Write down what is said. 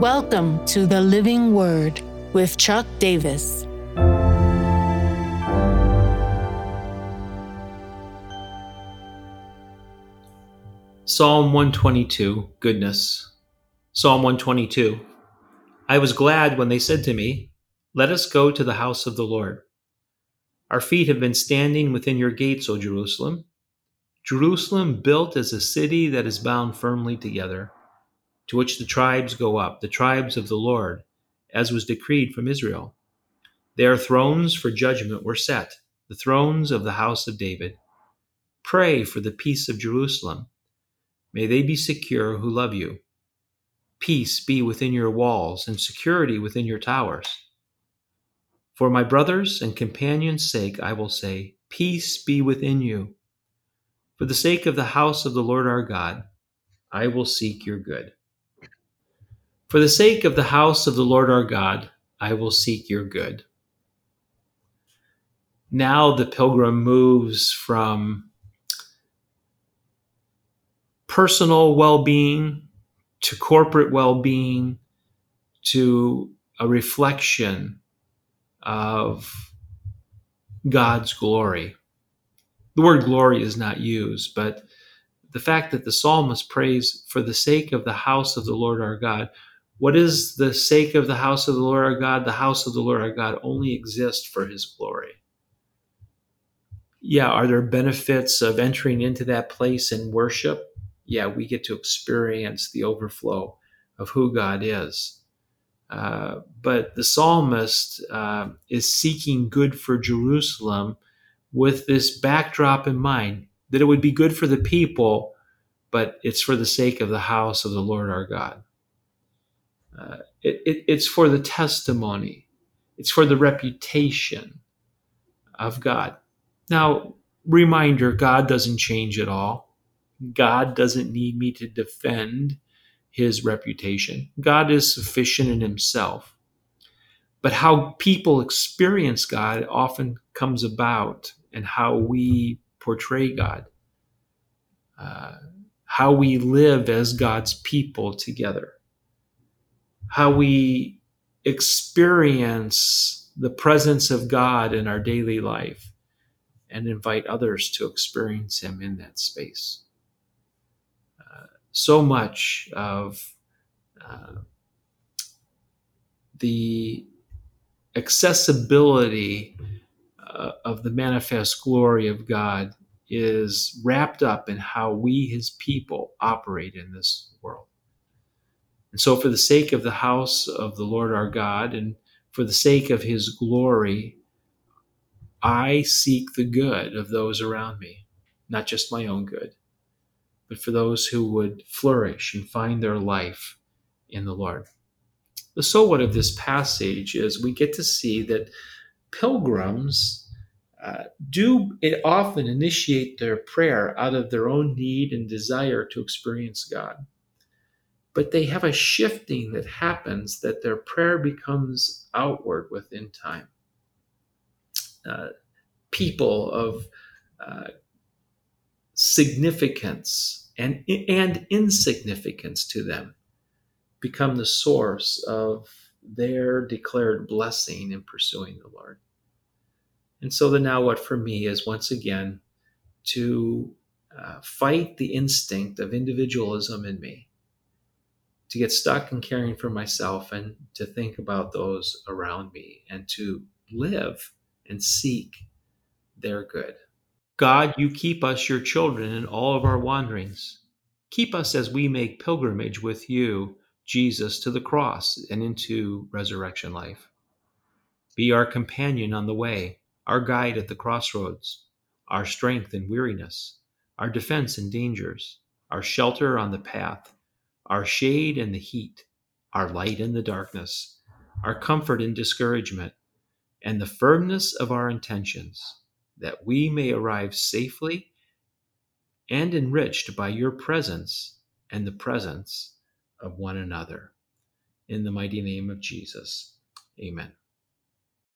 Welcome to the Living Word with Chuck Davis. Psalm 122, Goodness. Psalm 122. I was glad when they said to me, Let us go to the house of the Lord. Our feet have been standing within your gates, O Jerusalem. Jerusalem built as a city that is bound firmly together to which the tribes go up, the tribes of the Lord, as was decreed from Israel. Their thrones for judgment were set, the thrones of the house of David. Pray for the peace of Jerusalem. May they be secure who love you. Peace be within your walls and security within your towers. For my brothers and companions' sake, I will say, Peace be within you. For the sake of the house of the Lord our God, I will seek your good. For the sake of the house of the Lord our God, I will seek your good. Now the pilgrim moves from personal well being to corporate well being to a reflection of God's glory. The word glory is not used, but the fact that the psalmist prays for the sake of the house of the Lord our God what is the sake of the house of the Lord our God? The house of the Lord our God only exists for his glory. Yeah, are there benefits of entering into that place in worship? Yeah, we get to experience the overflow of who God is. Uh, but the psalmist uh, is seeking good for Jerusalem with this backdrop in mind that it would be good for the people, but it's for the sake of the house of the Lord our God. Uh, it, it, it's for the testimony, it's for the reputation of God. Now, reminder God doesn't change at all. God doesn't need me to defend his reputation. God is sufficient in himself. But how people experience God often comes about and how we portray God, uh, how we live as God's people together how we experience the presence of God in our daily life and invite others to experience Him in that space. Uh, so much of uh, the accessibility uh, of the manifest glory of God is wrapped up in how we, His people, operate in this world. And so, for the sake of the house of the Lord our God and for the sake of his glory, I seek the good of those around me, not just my own good, but for those who would flourish and find their life in the Lord. The so what of this passage is we get to see that pilgrims uh, do often initiate their prayer out of their own need and desire to experience God but they have a shifting that happens that their prayer becomes outward within time. Uh, people of uh, significance and, and insignificance to them become the source of their declared blessing in pursuing the Lord. And so the now what for me is once again to uh, fight the instinct of individualism in me to get stuck in caring for myself and to think about those around me and to live and seek their good. God, you keep us your children in all of our wanderings. Keep us as we make pilgrimage with you, Jesus, to the cross and into resurrection life. Be our companion on the way, our guide at the crossroads, our strength in weariness, our defense in dangers, our shelter on the path our shade in the heat, our light in the darkness, our comfort in discouragement, and the firmness of our intentions, that we may arrive safely and enriched by your presence and the presence of one another. In the mighty name of Jesus, amen.